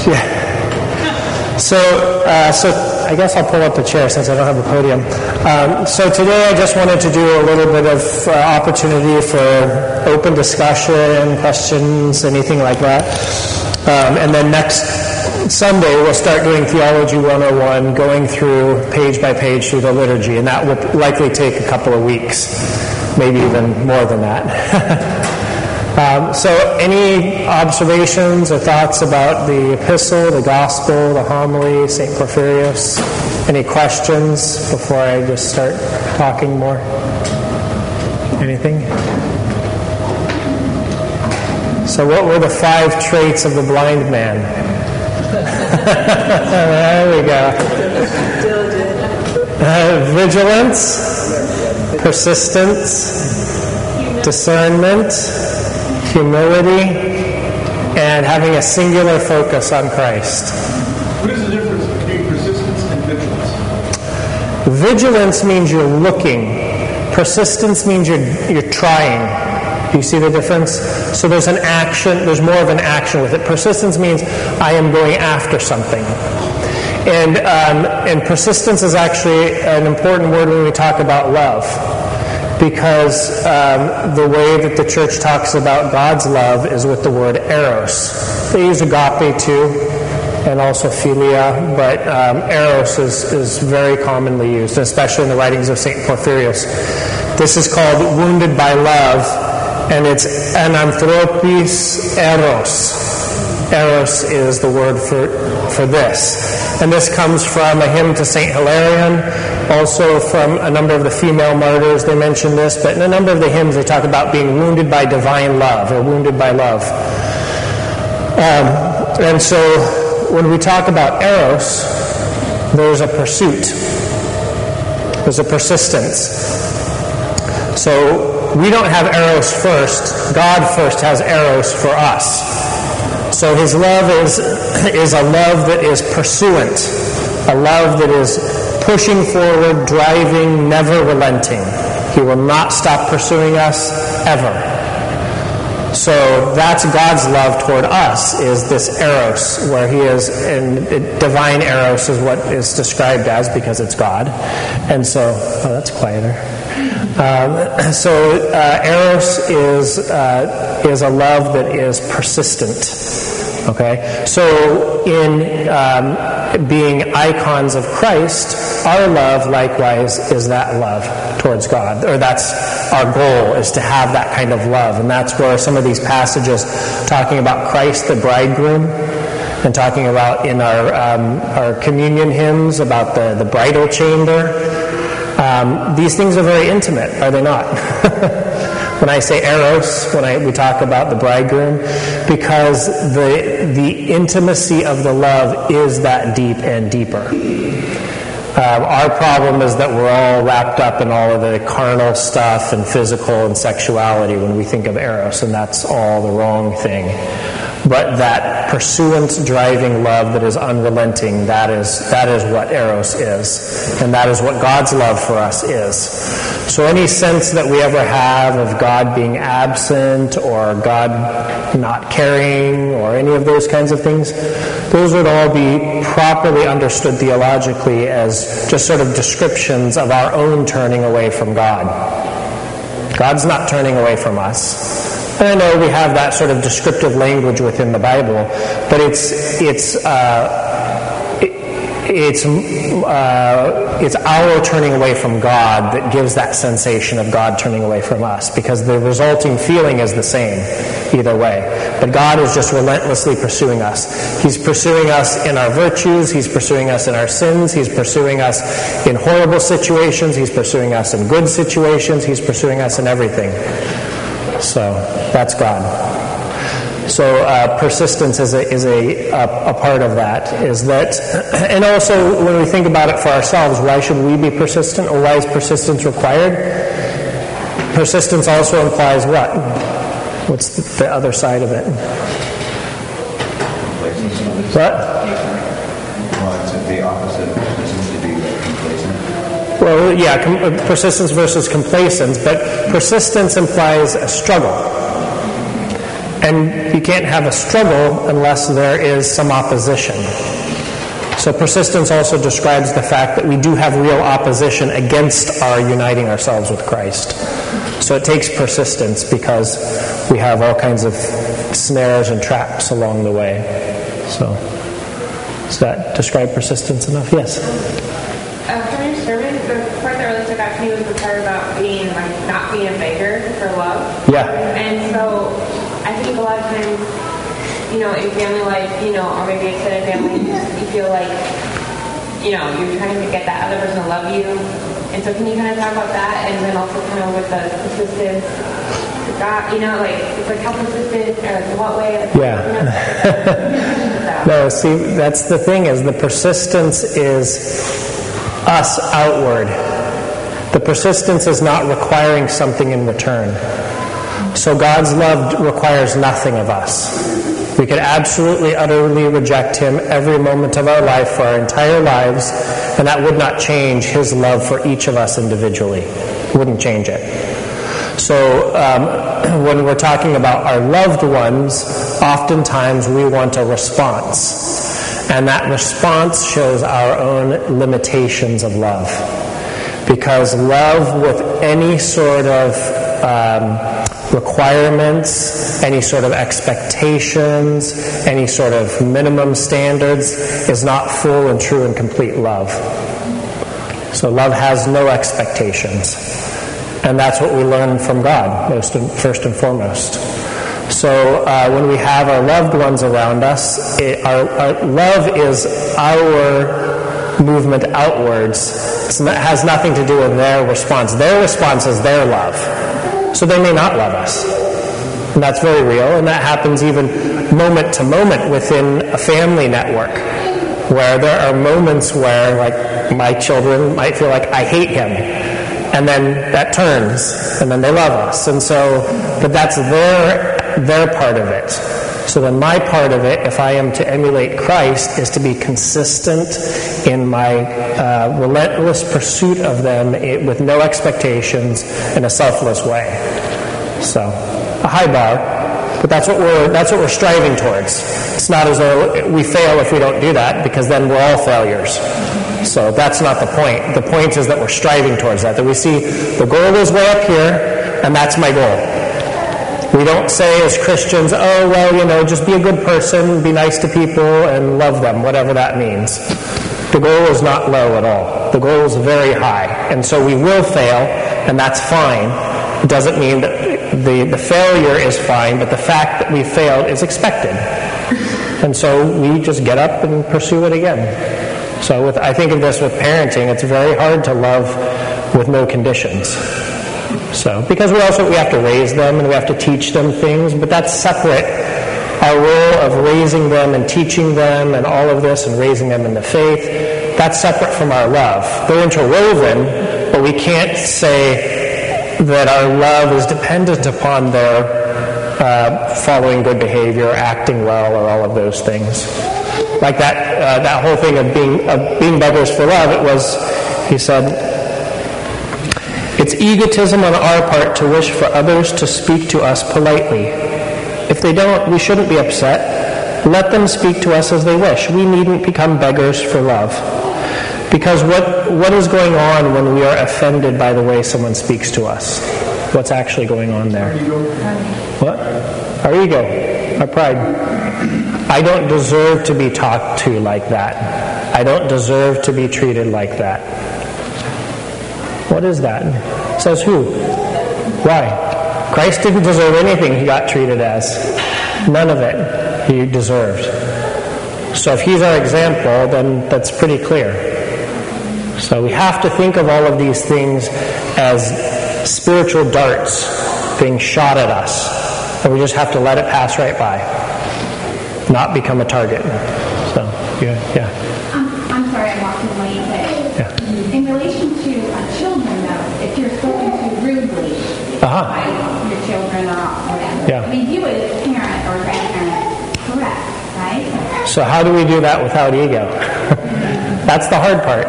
Yeah. So, uh, so I guess I'll pull up the chair since I don't have a podium. Um, so today I just wanted to do a little bit of uh, opportunity for open discussion, questions, anything like that. Um, and then next Sunday we'll start doing Theology 101, going through page by page through the liturgy, and that will likely take a couple of weeks, maybe even more than that. Um, so, any observations or thoughts about the epistle, the gospel, the homily, St. Porphyrios? Any questions before I just start talking more? Anything? So, what were the five traits of the blind man? there we go. Uh, vigilance, persistence, discernment humility, and having a singular focus on Christ. What is the difference between persistence and vigilance? Vigilance means you're looking. Persistence means you're, you're trying. Do you see the difference? So there's an action, there's more of an action with it. Persistence means I am going after something. And, um, and persistence is actually an important word when we talk about love because um, the way that the church talks about God's love is with the word eros. They use agape too, and also philia, but um, eros is, is very commonly used, especially in the writings of St. Porphyrios. This is called wounded by love, and it's ananthropis eros. Eros is the word for, for this. And this comes from a hymn to St. Hilarion, also from a number of the female martyrs, they mention this, but in a number of the hymns they talk about being wounded by divine love or wounded by love. Um, and so when we talk about Eros, there's a pursuit, there's a persistence. So we don't have Eros first, God first has Eros for us. So his love is, is a love that is pursuant, a love that is pushing forward, driving, never relenting. He will not stop pursuing us ever. So that's God's love toward us is this eros, where He is, and divine eros is what is described as because it's God. And so, oh, that's quieter. Um, so uh, eros is uh, is a love that is persistent. Okay, so in um, being icons of Christ, our love likewise is that love towards God, or that's our goal is to have that kind of love, and that's where some of these passages talking about Christ the bridegroom and talking about in our um, our communion hymns about the the bridal chamber. Um, these things are very intimate, are they not? When I say eros, when I, we talk about the bridegroom, because the, the intimacy of the love is that deep and deeper. Um, our problem is that we're all wrapped up in all of the carnal stuff and physical and sexuality when we think of eros, and that's all the wrong thing. But that pursuant, driving love that is unrelenting, that is, that is what Eros is. And that is what God's love for us is. So any sense that we ever have of God being absent or God not caring or any of those kinds of things, those would all be properly understood theologically as just sort of descriptions of our own turning away from God. God's not turning away from us. And I know we have that sort of descriptive language within the Bible, but it's it's uh, it, it's uh, it's our turning away from God that gives that sensation of God turning away from us, because the resulting feeling is the same either way. But God is just relentlessly pursuing us. He's pursuing us in our virtues. He's pursuing us in our sins. He's pursuing us in horrible situations. He's pursuing us in good situations. He's pursuing us in everything. So that's God. So uh, persistence is a, is a, a, a, part of that. Is that, and also when we think about it for ourselves, why should we be persistent, or why is persistence required? Persistence also implies what? What's the, the other side of it? What? Well, yeah, com- uh, persistence versus complacence, but persistence implies a struggle. And you can't have a struggle unless there is some opposition. So persistence also describes the fact that we do have real opposition against our uniting ourselves with Christ. So it takes persistence because we have all kinds of snares and traps along the way. So does that describe persistence enough? Yes. Uh, from your sermon, the part that really stuck out to me was the part about being like not being a beggar for love. Yeah. And so I think a lot of times, you know, in family life, you know, or maybe extended family, you feel like, you know, you're trying to get that other person to love you. And so can you kind of talk about that and then also kind of with the persistence? God, you know, like it's like how persistent or what way? Yeah. You know, No, see, that's the thing is the persistence is us outward. The persistence is not requiring something in return. So God's love requires nothing of us. We could absolutely, utterly reject Him every moment of our life for our entire lives, and that would not change His love for each of us individually. Wouldn't change it. So, um, when we're talking about our loved ones, oftentimes we want a response. And that response shows our own limitations of love. Because love with any sort of um, requirements, any sort of expectations, any sort of minimum standards is not full and true and complete love. So love has no expectations. And that's what we learn from God, most and, first and foremost. So uh, when we have our loved ones around us, it, our, our love is our movement outwards. Has nothing to do with their response. Their response is their love. So they may not love us. And that's very real, and that happens even moment to moment within a family network, where there are moments where, like, my children might feel like I hate him, and then that turns, and then they love us, and so, but that's their their part of it. So then, my part of it, if I am to emulate Christ, is to be consistent in my uh, relentless pursuit of them it, with no expectations in a selfless way. So, a high bar, but that's what we're that's what we're striving towards. It's not as though we fail if we don't do that, because then we're all failures. So that's not the point. The point is that we're striving towards that. That we see the goal is way up here, and that's my goal. We don't say as Christians, oh, well, you know, just be a good person, be nice to people, and love them, whatever that means. The goal is not low at all. The goal is very high. And so we will fail, and that's fine. It doesn't mean that the, the failure is fine, but the fact that we failed is expected. And so we just get up and pursue it again. So with, I think of this with parenting, it's very hard to love with no conditions. So, because we also we have to raise them and we have to teach them things, but that's separate. Our role of raising them and teaching them and all of this and raising them in the faith, that's separate from our love. They're interwoven, but we can't say that our love is dependent upon their uh, following good behavior, acting well, or all of those things. Like that, uh, that whole thing of being of being beggars for love. It was, he said, it's egotism on our part to wish for others to speak to us politely. If they don't, we shouldn't be upset. Let them speak to us as they wish. We needn't become beggars for love. Because what, what is going on when we are offended by the way someone speaks to us? What's actually going on there? What? Our ego, our pride. I don't deserve to be talked to like that. I don't deserve to be treated like that. What is that? Says who? Why? Christ didn't deserve anything he got treated as. None of it he deserved. So if he's our example, then that's pretty clear. So we have to think of all of these things as spiritual darts being shot at us. And we just have to let it pass right by. Not become a target. So, yeah. yeah. I'm, I'm sorry, I'm walking late, but Yeah. in relation to uh, children, though, if you're spoken to rudely Uh-huh. your children whatever, Yeah. I mean, you as a parent or grandparent, correct, right? So, how do we do that without ego? That's the hard part.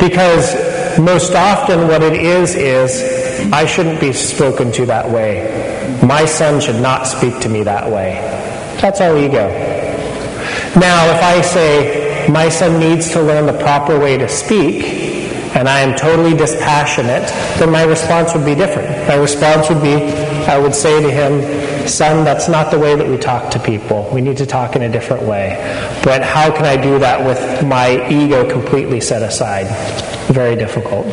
Because most often, what it is, is I shouldn't be spoken to that way. My son should not speak to me that way. That's our ego. Now, if I say, my son needs to learn the proper way to speak, and I am totally dispassionate, then my response would be different. My response would be, I would say to him, son, that's not the way that we talk to people. We need to talk in a different way. But how can I do that with my ego completely set aside? Very difficult.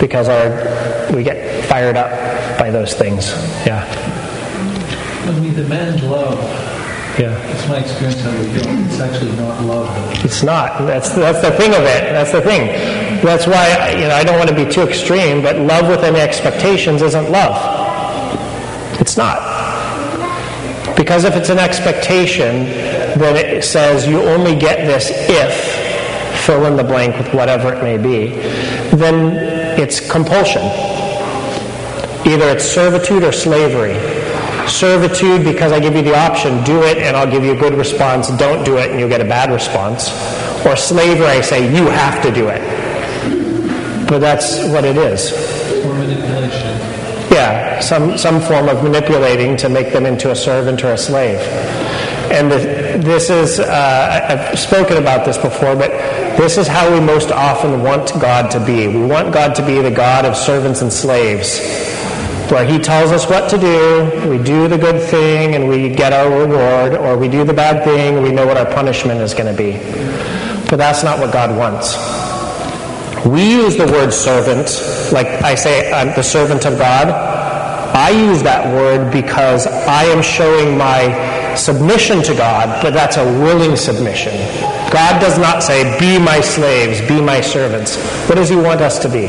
Because our, we get fired up by those things. Yeah. When we demand love, Yeah. it's my experience how we feel. It's actually not love. It's not. That's that's the thing of it. That's the thing. That's why you know I don't want to be too extreme, but love with any expectations isn't love. It's not. Because if it's an expectation, then it says you only get this if fill in the blank with whatever it may be, then it's compulsion. Either it's servitude or slavery. Servitude because I give you the option, do it and I'll give you a good response, don't do it and you'll get a bad response. Or slavery, I say, you have to do it. But that's what it is. Or manipulation. Yeah, some, some form of manipulating to make them into a servant or a slave. And this is, uh, I've spoken about this before, but this is how we most often want God to be. We want God to be the God of servants and slaves, where He tells us what to do, we do the good thing, and we get our reward, or we do the bad thing, and we know what our punishment is going to be. But that's not what God wants. We use the word servant, like I say, I'm the servant of God. I use that word because I am showing my submission to God, but that's a willing submission. God does not say, Be my slaves, be my servants. What does He want us to be?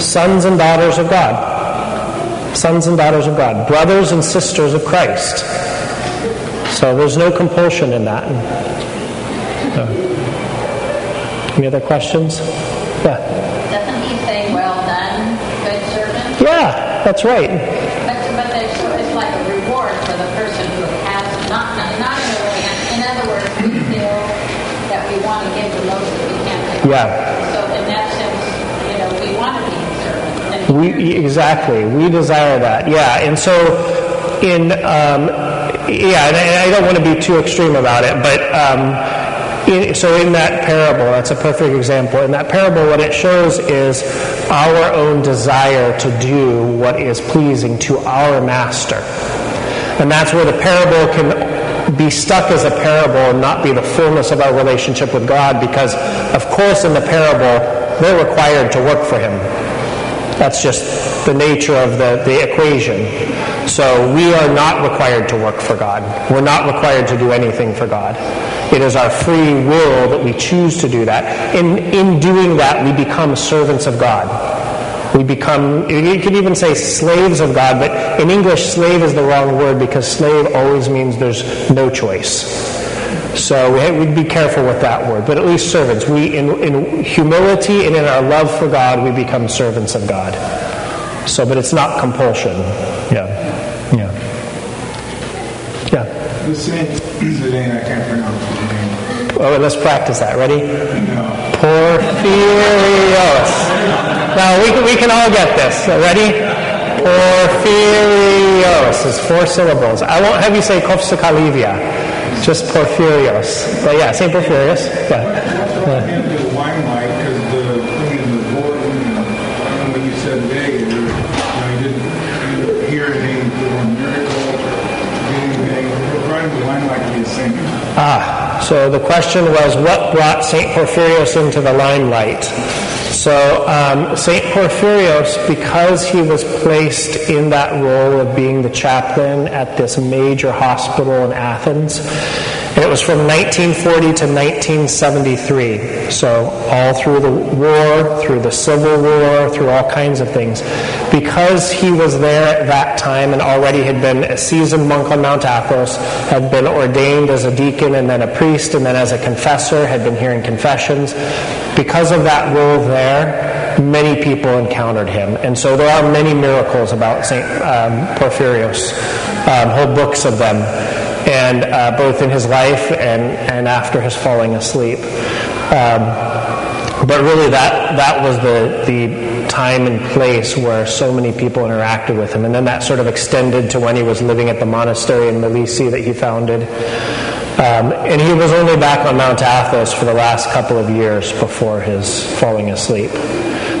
Sons and daughters of God. Sons and daughters of God. Brothers and sisters of Christ. So there's no compulsion in that. Uh, any other questions? Yeah. Doesn't he say, well done, good servant? Yeah, that's right. But, but there's sort of like a reward for the person who has, not, not, not in way, in other words, we feel that we want to give the most that we can. Yeah. So in that sense, you know, we want to be a servant. And We exactly. We desire that. Yeah, and so in um, yeah, and I don't want to be too extreme about it, but um, in, so in that parable, that's a perfect example. In that parable, what it shows is our own desire to do what is pleasing to our master, and that's where the parable can be stuck as a parable and not be the fullness of our relationship with God, because of course in the parable they're required to work for Him. That's just the nature of the, the equation. So we are not required to work for God. We're not required to do anything for God. It is our free will that we choose to do that. In, in doing that, we become servants of God. We become, you could even say slaves of God, but in English, slave is the wrong word because slave always means there's no choice. So we- we'd be careful with that word. But at least servants. We, in, in humility and in our love for God, we become servants of God. So, but it's not compulsion. Yeah. Yeah. Yeah. The saint, the name I can't pronounce his name. Oh, let's practice that. Ready? No. Porphyrios. Now, we can, we can all get this. Ready? Porphyrios is four syllables. I won't have you say Kafsokalyvia. Just Porphyrios. But yeah, St. Porphyrios. Yeah. I can't do limelight because the thing in the board, you know, I don't know what you said today, you know, you didn't hear anything from miracle, anything. To limelight to be a saint. Ah, so the question was what brought St. Porphyrios into the limelight? So, um, St. Porphyrios, because he was placed in that role of being the chaplain at this major hospital in Athens, and it was from 1940 to 1973. So, all through the war, through the Civil War, through all kinds of things. Because he was there at that time and already had been a seasoned monk on Mount Athos, had been ordained as a deacon and then a priest and then as a confessor, had been hearing confessions. Because of that role there, many people encountered him. And so there are many miracles about St. Um, Porphyrios, um, whole books of them and uh, both in his life and, and after his falling asleep. Um, but really, that, that was the, the time and place where so many people interacted with him. And then that sort of extended to when he was living at the monastery in Milesi that he founded. Um, and he was only back on Mount Athos for the last couple of years before his falling asleep.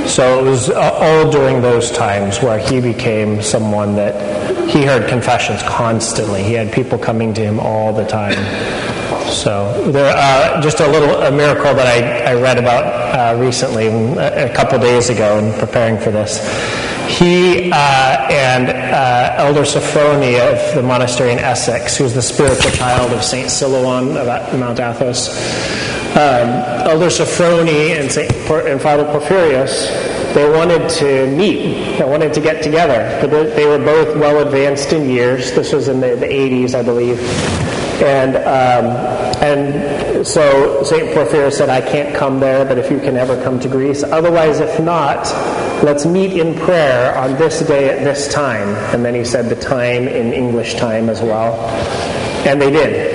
So it was uh, all during those times where he became someone that he heard confessions constantly. He had people coming to him all the time. So there, uh, just a little a miracle that I, I read about uh, recently, a, couple days ago, in preparing for this. He uh, and uh, Elder Sophrony of the monastery in Essex, who's the spiritual child of Saint Silouan of Mount Athos, um, Elder Sophrony and, Saint, and Father Porphyrius, they wanted to meet. They wanted to get together. But they were both well advanced in years. This was in the, the 80s, I believe. And um, and so St. Porphyrius said, I can't come there, but if you can ever come to Greece. Otherwise, if not, let's meet in prayer on this day at this time. And then he said the time in English time as well. And they did.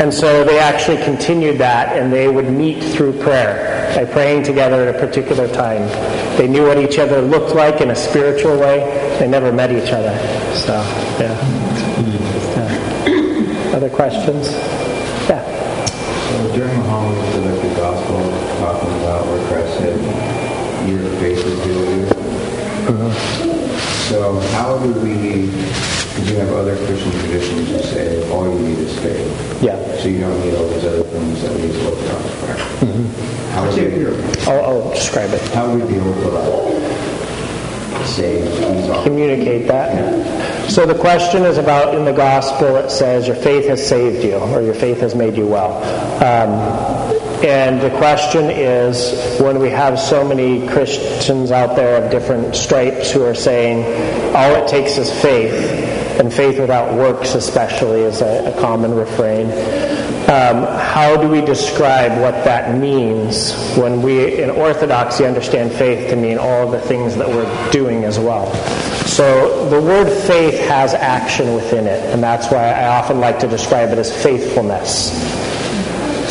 And so they actually continued that, and they would meet through prayer by praying together at a particular time. They knew what each other looked like in a spiritual way. They never met each other. So, yeah. Other questions? Yeah. So during the homily for like the gospel, talking about where Christ said, "Your faith is healed you." So how do we? Because you have other Christian traditions who say all you need is faith. Yeah. So you don't need all those other things that we spoke about prior. How do we? I'll, I'll describe it. How deal with that? Say. Communicate that. So the question is about in the gospel it says your faith has saved you or your faith has made you well. Um, and the question is when we have so many Christians out there of different stripes who are saying all it takes is faith, and faith without works, especially, is a, a common refrain. Um, how do we describe what that means when we, in Orthodoxy, understand faith to mean all the things that we're doing as well? So the word faith has action within it, and that's why I often like to describe it as faithfulness.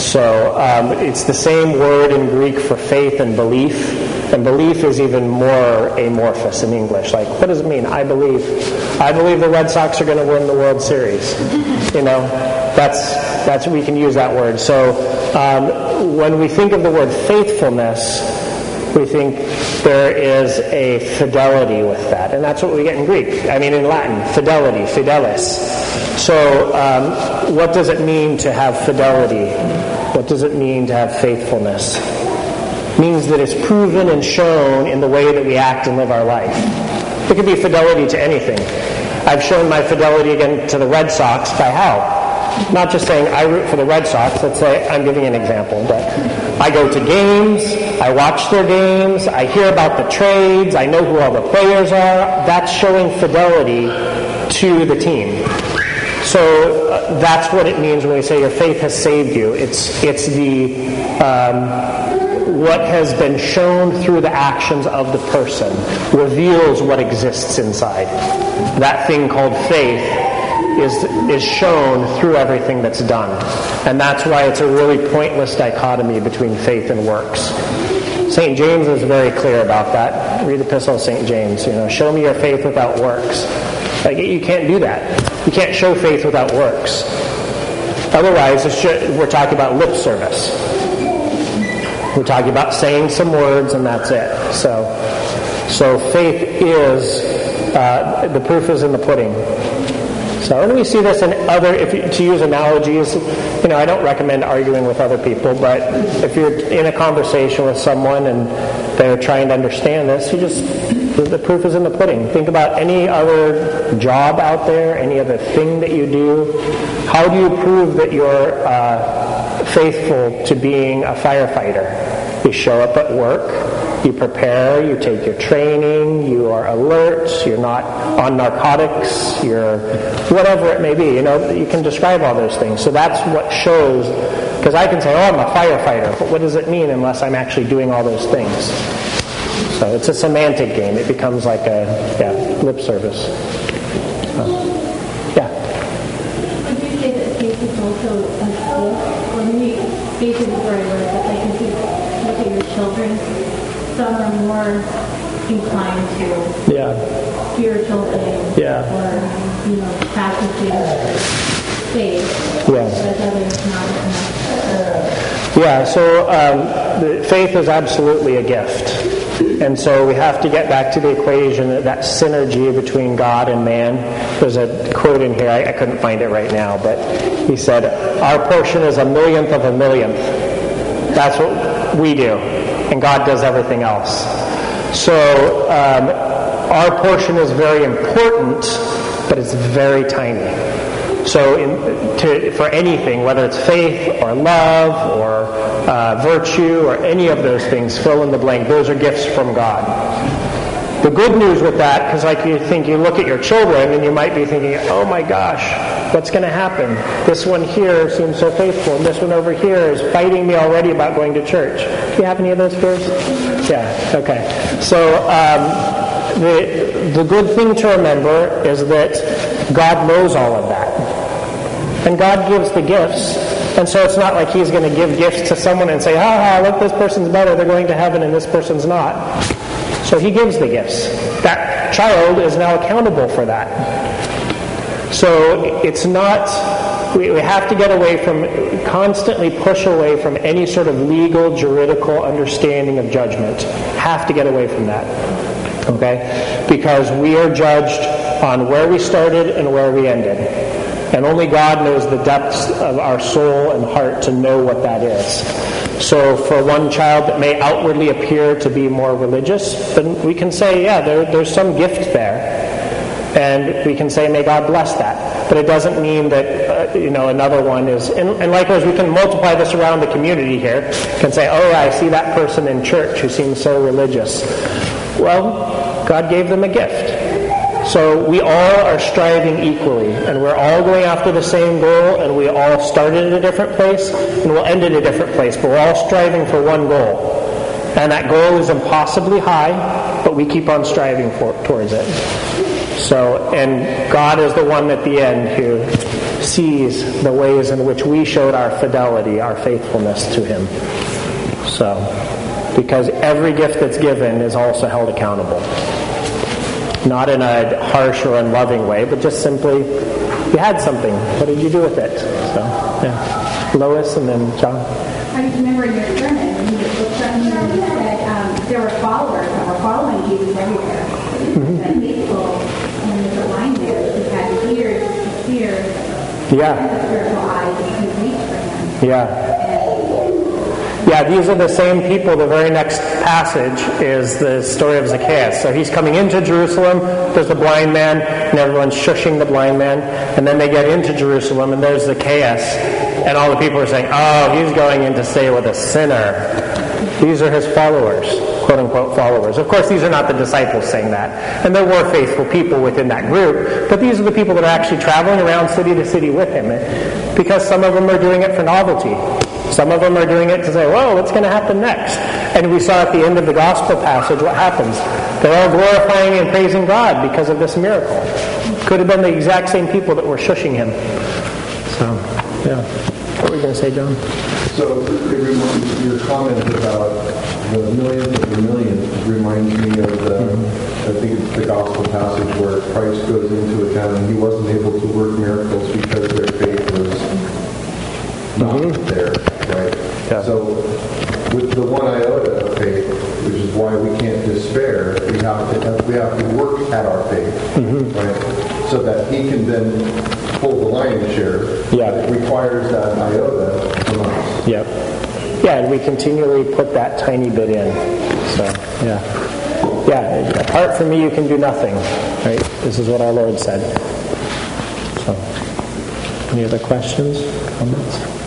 So um, it's the same word in Greek for faith and belief, and belief is even more amorphous in English. Like, what does it mean? I believe. I believe the Red Sox are going to win the World Series. You know, that's that's we can use that word. So um, when we think of the word faithfulness, we think there is a fidelity with that, and that's what we get in Greek. I mean, in Latin, fidelity, fidelis. So, um, what does it mean to have fidelity? What does it mean to have faithfulness? It means that it's proven and shown in the way that we act and live our life. It could be fidelity to anything. I've shown my fidelity again to the Red Sox by how? Not just saying I root for the Red Sox. Let's say I'm giving an example, but I go to games, I watch their games, I hear about the trades, I know who all the players are. That's showing fidelity to the team. So uh, that's what it means when we say your faith has saved you. It's it's the um, what has been shown through the actions of the person reveals what exists inside. That thing called faith is is shown through everything that's done, and that's why it's a really pointless dichotomy between faith and works. St. James is very clear about that. Read the Epistle of St. James. You know, show me your faith without works. Like, you can't do that. You can't show faith without works. Otherwise, we're talking about lip service. We're talking about saying some words and that's it. So, so faith is uh, the proof is in the pudding. So, and we see this in other, if you, to use analogies, you know, I don't recommend arguing with other people, but if you're in a conversation with someone and they're trying to understand this, you just, the proof is in the pudding. Think about any other job out there, any other thing that you do. How do you prove that you're uh, faithful to being a firefighter? You show up at work, you prepare, you take your training, you are alert, you're not on narcotics, you're whatever it may be. You know, you can describe all those things. So that's what shows, because I can say, oh, I'm a firefighter, but what does it mean unless I'm actually doing all those things? So it's a semantic game. It becomes like a yeah, lip service. Uh, children, some are more inclined to Yeah. spiritual things. Yeah. Or, you know, practicing faith. Yeah. Whereas others not. Yeah, so um, the faith is absolutely a gift. And so we have to get back to the equation, that, that synergy between God and man. There's a quote in here, I, I couldn't find it right now, but he said, Our portion is a millionth of a millionth. That's what we do. And God does everything else. So um, our portion is very important, but it's very tiny. So, in, to, for anything, whether it's faith or love or uh, virtue or any of those things, fill in the blank. Those are gifts from God. The good news with that, because like you think you look at your children and you might be thinking, oh my gosh, what's going to happen? This one here seems so faithful, and this one over here is fighting me already about going to church. Do you have any of those fears? Yeah. Okay. So. Um, the, the good thing to remember is that God knows all of that. And God gives the gifts. And so it's not like He's going to give gifts to someone and say, ha ha, look, this person's better, they're going to heaven, and this person's not. So He gives the gifts. That child is now accountable for that. So it's not, we, have to get away from, constantly push away from any sort of legal, juridical understanding of judgment. Have to get away from that. Okay? Because we are judged on where we started and where we ended. And only God knows the depths of our soul and heart to know what that is. So for one child that may outwardly appear to be more religious, then we can say, yeah, there, there's some gift there. And we can say, may God bless that. But it doesn't mean that, uh, you know, another one is, and, and likewise we can multiply this around the community here. We can say, oh, I see that person in church who seems so religious. Well, God gave them a gift. So we all are striving equally, and we're all going after the same goal, and we all started at a different place, and we'll end at a different place, but we're all striving for one goal. And that goal is impossibly high, but we keep on striving for, towards it. So, and God is the one at the end who sees the ways in which we showed our fidelity, our faithfulness to Him. So, because every gift that's given is also held accountable. Not in a harsh or unloving way, but just simply, you had something. What did you do with it? So, yeah. Lois and then John. I remember in your sermon, you looked up and you said um, there were followers that were following Jesus everywhere. Mm-hmm. That faithful, and there's a line there, who had ears to hear, Yeah. and the spiritual eyes that could reach for him. Yeah. Yeah, these are the same people. The very next passage is the story of Zacchaeus. So he's coming into Jerusalem, there's the blind man, and everyone's shushing the blind man. And then they get into Jerusalem, and there's Zacchaeus. And all the people are saying, oh, he's going in to stay with a sinner. These are his followers, quote unquote followers. Of course, these are not the disciples saying that. And there were faithful people within that group, but these are the people that are actually traveling around city to city with him. Because some of them are doing it for novelty. Some of them are doing it to say, whoa, what's going to happen next? And we saw at the end of the gospel passage what happens. They're all glorifying and praising God because of this miracle. Could have been the exact same people that were shushing him. So, yeah. What were you going to say, John? So your comment about the millionth of the millionth reminds me of the, mm-hmm. I think it's the gospel passage where Christ goes into a town and he wasn't able to work miracles because their faith was not mm-hmm. there, right? Yeah. So with the one iota of faith, which is why we can't despair, we have to, we have to work at our faith, mm-hmm. right? So that he can then pull the lion's share. Yeah. It requires that iota from us. Yep. Yeah, and we continually put that tiny bit in. So, yeah. Yeah, apart from me, you can do nothing, right? This is what our Lord said. So, any other questions, comments?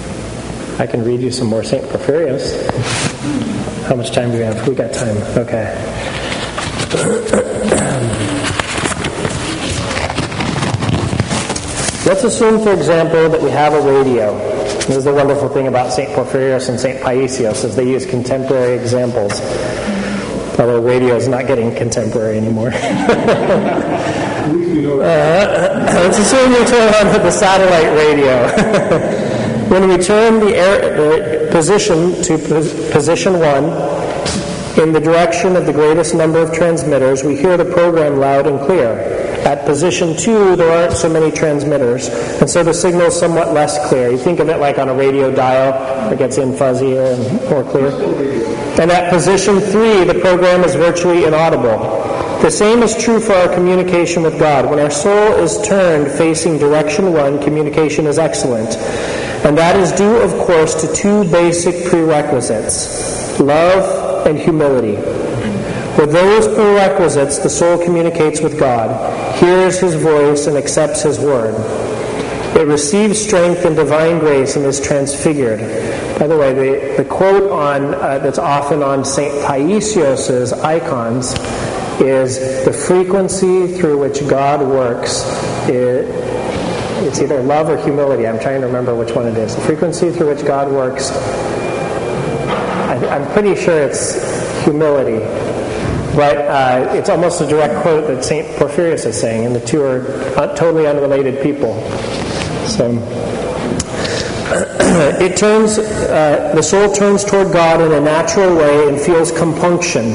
I can read you some more St. Porphyrius. How much time do we have? We got time. Okay. Let's assume, for example, that we have a radio. This is the wonderful thing about St. Porphyrius and St. Paisios is they use contemporary examples. Although radio is not getting contemporary anymore. Uh, let's assume turn on the satellite radio. when we turn the, air, position to position one, In the direction of the greatest number of transmitters, we hear the program loud and clear. At position two, there aren't so many transmitters, and so the signal is somewhat less clear. You think of it like on a radio dial, it gets in fuzzier and more clear. And at position three, the program is virtually inaudible. The same is true for our communication with God. When our soul is turned facing direction one, communication is excellent. And that is due, of course, to two basic prerequisites love and humility. With those prerequisites, the soul communicates with God, hears his voice, and accepts his word. It receives strength and divine grace and is transfigured. By the way, the, the quote on uh, that's often on St. Paisios's icons is the frequency through which God works. It, it's either love or humility. I'm trying to remember which one it is. The frequency through which God works. I, I'm pretty sure it's humility. But uh, it's almost a direct quote that St. Porphyrius is saying, and the two are totally unrelated people. So it turns, uh, the soul turns toward God in a natural way and feels compunction.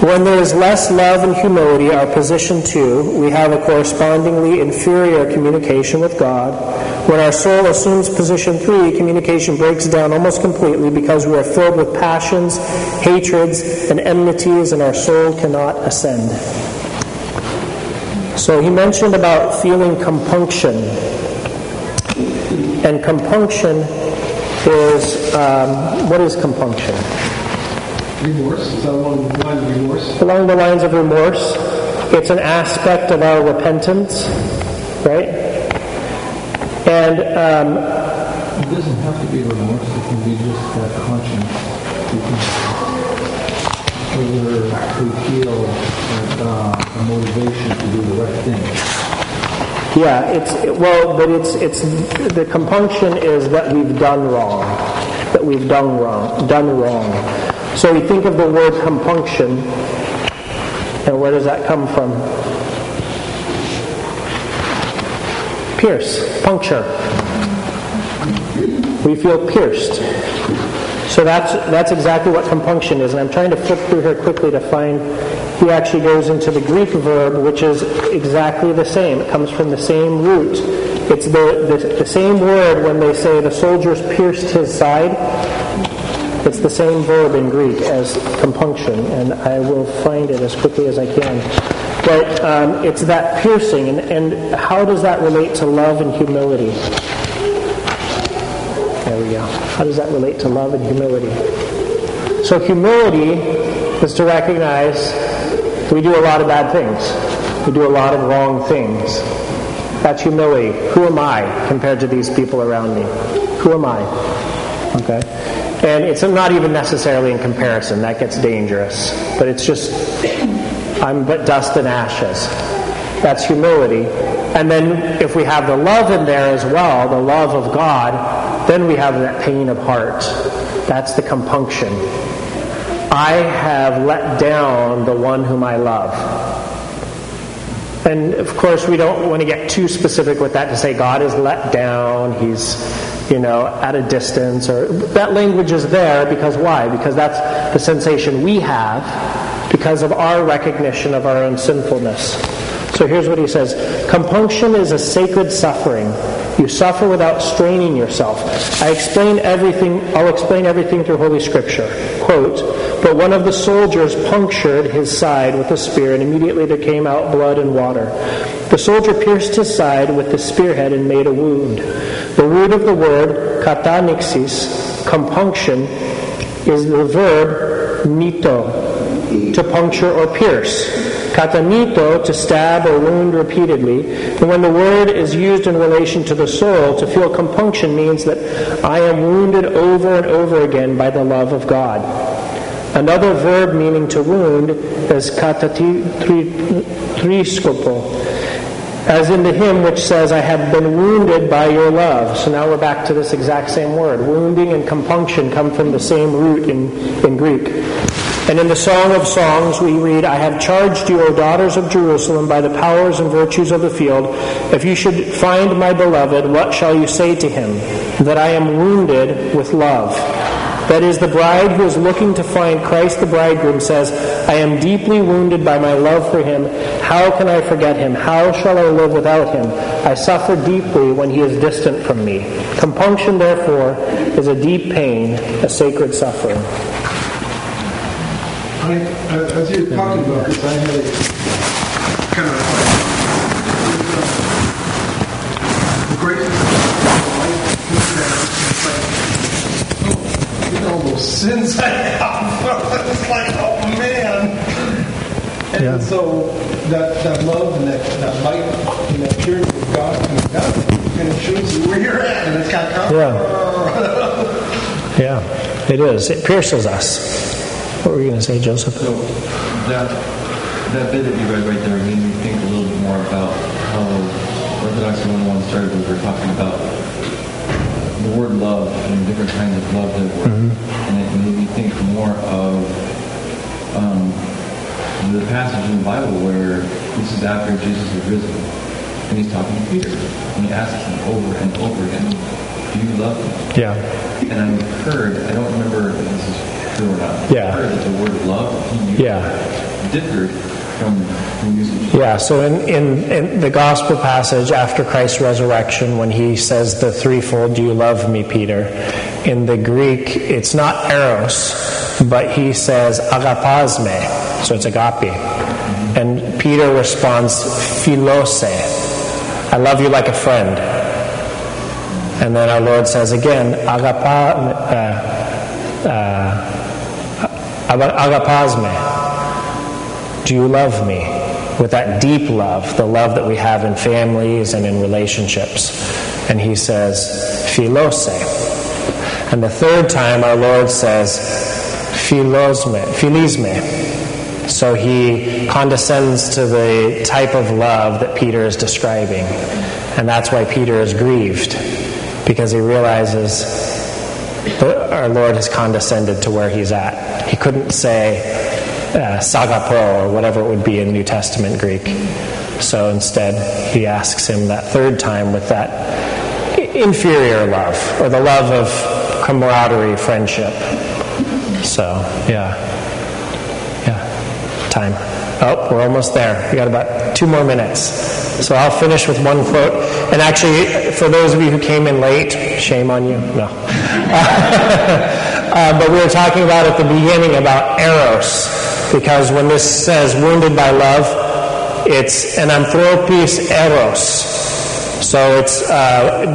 When there is less love and humility, our position two, we have a correspondingly inferior communication with God. When our soul assumes position three, communication breaks down almost completely because we are filled with passions, hatreds, and enmities, and our soul cannot ascend. So he mentioned about feeling compunction. And compunction is um, what is compunction? Remorse, is that along the line of remorse? Along the lines of remorse, it's an aspect of our repentance, right? And um, It doesn't have to be remorse, it can be just that conscience. Whether we feel that, uh, a motivation to do the right thing. yeah, it's well, but it's it's the compunction is that we've done wrong, that we've done wrong, done wrong. So we think of the word compunction, and where does that come from? Pierce, puncture. We feel pierced. So that's that's exactly what compunction is, and I'm trying to flip through here quickly to find. He actually goes into the Greek verb, which is exactly the same. It comes from the same root. It's the, the, the same word when they say the soldiers pierced his side. It's the same verb in Greek as compunction, and I will find it as quickly as I can. But um, it's that piercing, and, and how does that relate to love and humility? There we go. How does that relate to love and humility? So, humility is to recognize we do a lot of bad things, we do a lot of wrong things. That's humility. Who am I compared to these people around me? Who am I? Okay? And it's not even necessarily in comparison. That gets dangerous. But it's just, I'm but dust and ashes. That's humility. And then if we have the love in there as well, the love of God, then we have that pain of heart. That's the compunction. I have let down the one whom I love. And of course, we don't want to get too specific with that to say God is let down, he's, you know, at a distance, or that language is there because why? Because that's the sensation we have because of our recognition of our own sinfulness. So here's what he says Compunction is a sacred suffering. You suffer without straining yourself. I explain everything, I'll explain everything through Holy Scripture. Quote, But one of the soldiers punctured his side with a spear, and immediately there came out blood and water. The soldier pierced his side with the spearhead and made a wound. The root of the word, katanixis, compunction, is the verb nito, to puncture or pierce. Katanito, to stab or wound repeatedly. And when the word is used in relation to the soul, to feel compunction means that I am wounded over and over again by the love of God. Another verb meaning to wound is katatriskopo, as in the hymn which says, I have been wounded by your love. So now we're back to this exact same word. Wounding and compunction come from the same root in, in Greek. And in the Song of Songs, we read, I have charged you, O daughters of Jerusalem, by the powers and virtues of the field. If you should find my beloved, what shall you say to him? That I am wounded with love. That is, the bride who is looking to find Christ the bridegroom says, I am deeply wounded by my love for him. How can I forget him? How shall I live without him? I suffer deeply when he is distant from me. Compunction, therefore, is a deep pain, a sacred suffering. I, uh, as you're talking about this, I had a kind of the great oh, you know all those sins I have. it's like, oh man. And Yeah. so that, that love and that, that light and that purity of God comes down and it shows you where you're at and it's got Yeah, it is. It pierces us. What were you going to say, Joseph? So that that bit that you read right there made me think a little bit more about how Orthodox 101 started when we were talking about the word love and different kinds of love that were, and it made me think more of um, the passage in the Bible where this is after Jesus is risen, and he's talking to Peter, and he asks him over and over again, "Do you love me?" Yeah. And I heard, I don't remember if this is true or not. Yeah. I heard that the word love he Yeah. differed from usage. Yeah, so in, in, in the gospel passage after Christ's resurrection, when he says the threefold, Do you love me, Peter? In the Greek, it's not eros, but he says agapasme, so it's agape. And Peter responds, philose, I love you like a friend. And then our Lord says again, agapa, uh, uh, agapasme. Do you love me? With that deep love, the love that we have in families and in relationships. And he says, philose. And the third time our Lord says, philosme, philisme. So he condescends to the type of love that Peter is describing. And that's why Peter is grieved, because he realizes our Lord has condescended to where he's at. He couldn't say, uh, sagapo or whatever it would be in New Testament Greek. So instead, he asks him that third time with that inferior love or the love of camaraderie, friendship. So, yeah. Yeah. Time. Oh, we're almost there. We got about two more minutes. So I'll finish with one quote. And actually, for those of you who came in late, shame on you. No. Uh, but we were talking about at the beginning about eros, because when this says wounded by love, it's an anthropis eros. So it's uh,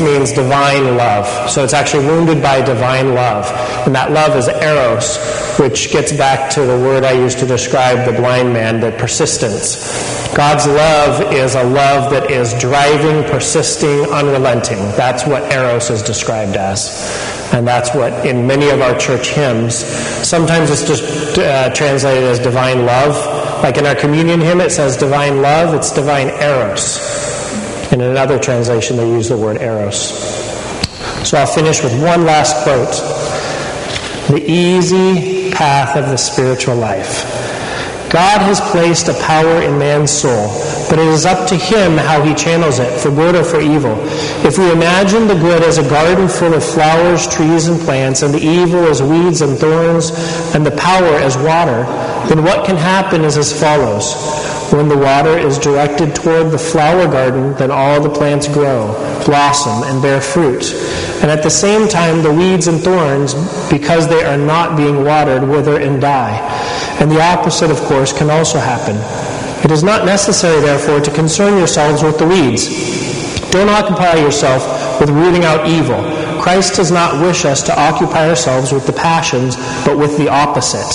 means divine love. So it's actually wounded by divine love, and that love is eros, which gets back to the word I used to describe the blind man, the persistence. God's love is a love that is driving, persisting, unrelenting. That's what eros is described as. And that's what in many of our church hymns, sometimes it's just uh, translated as divine love. Like in our communion hymn, it says divine love, it's divine eros. In another translation, they use the word eros. So I'll finish with one last quote The easy path of the spiritual life. God has placed a power in man's soul, but it is up to him how he channels it, for good or for evil. If we imagine the good as a garden full of flowers, trees, and plants, and the evil as weeds and thorns, and the power as water, then what can happen is as follows. When the water is directed toward the flower garden, then all the plants grow, blossom, and bear fruit. And at the same time, the weeds and thorns, because they are not being watered, wither and die. And the opposite, of course, can also happen. It is not necessary, therefore, to concern yourselves with the weeds. Don't occupy yourself with rooting out evil. Christ does not wish us to occupy ourselves with the passions, but with the opposite.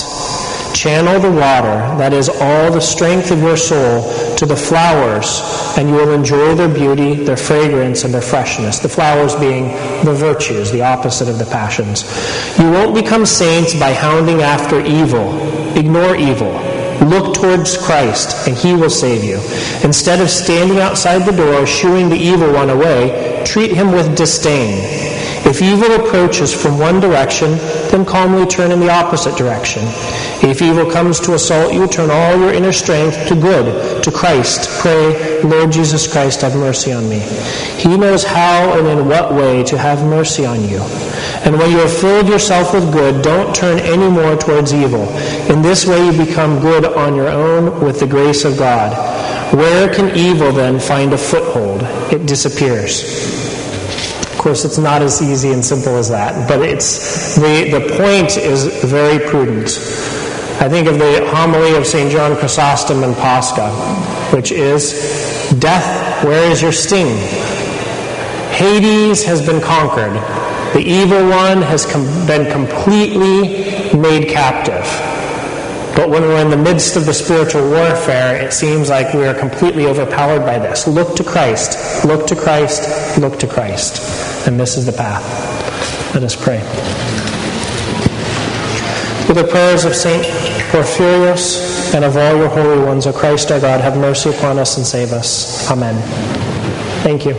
Channel the water, that is all the strength of your soul, to the flowers, and you will enjoy their beauty, their fragrance, and their freshness. The flowers being the virtues, the opposite of the passions. You won't become saints by hounding after evil. Ignore evil. Look towards Christ, and He will save you. Instead of standing outside the door, shooing the evil one away, treat him with disdain. If evil approaches from one direction, then calmly turn in the opposite direction. If evil comes to assault you, turn all your inner strength to good, to Christ. Pray, Lord Jesus Christ, have mercy on me. He knows how and in what way to have mercy on you. And when you have filled yourself with good, don't turn any more towards evil. In this way you become good on your own with the grace of God. Where can evil then find a foothold? It disappears. Course, it's not as easy and simple as that, but it's the, the point is very prudent. I think of the homily of St. John Chrysostom in Pascha, which is Death, where is your sting? Hades has been conquered. The evil one has com- been completely made captive. But when we're in the midst of the spiritual warfare, it seems like we are completely overpowered by this. Look to Christ. Look to Christ. Look to Christ. And this is the path. Let us pray. With the prayers of St. Porphyrios and of all your holy ones, O Christ our God, have mercy upon us and save us. Amen. Thank you.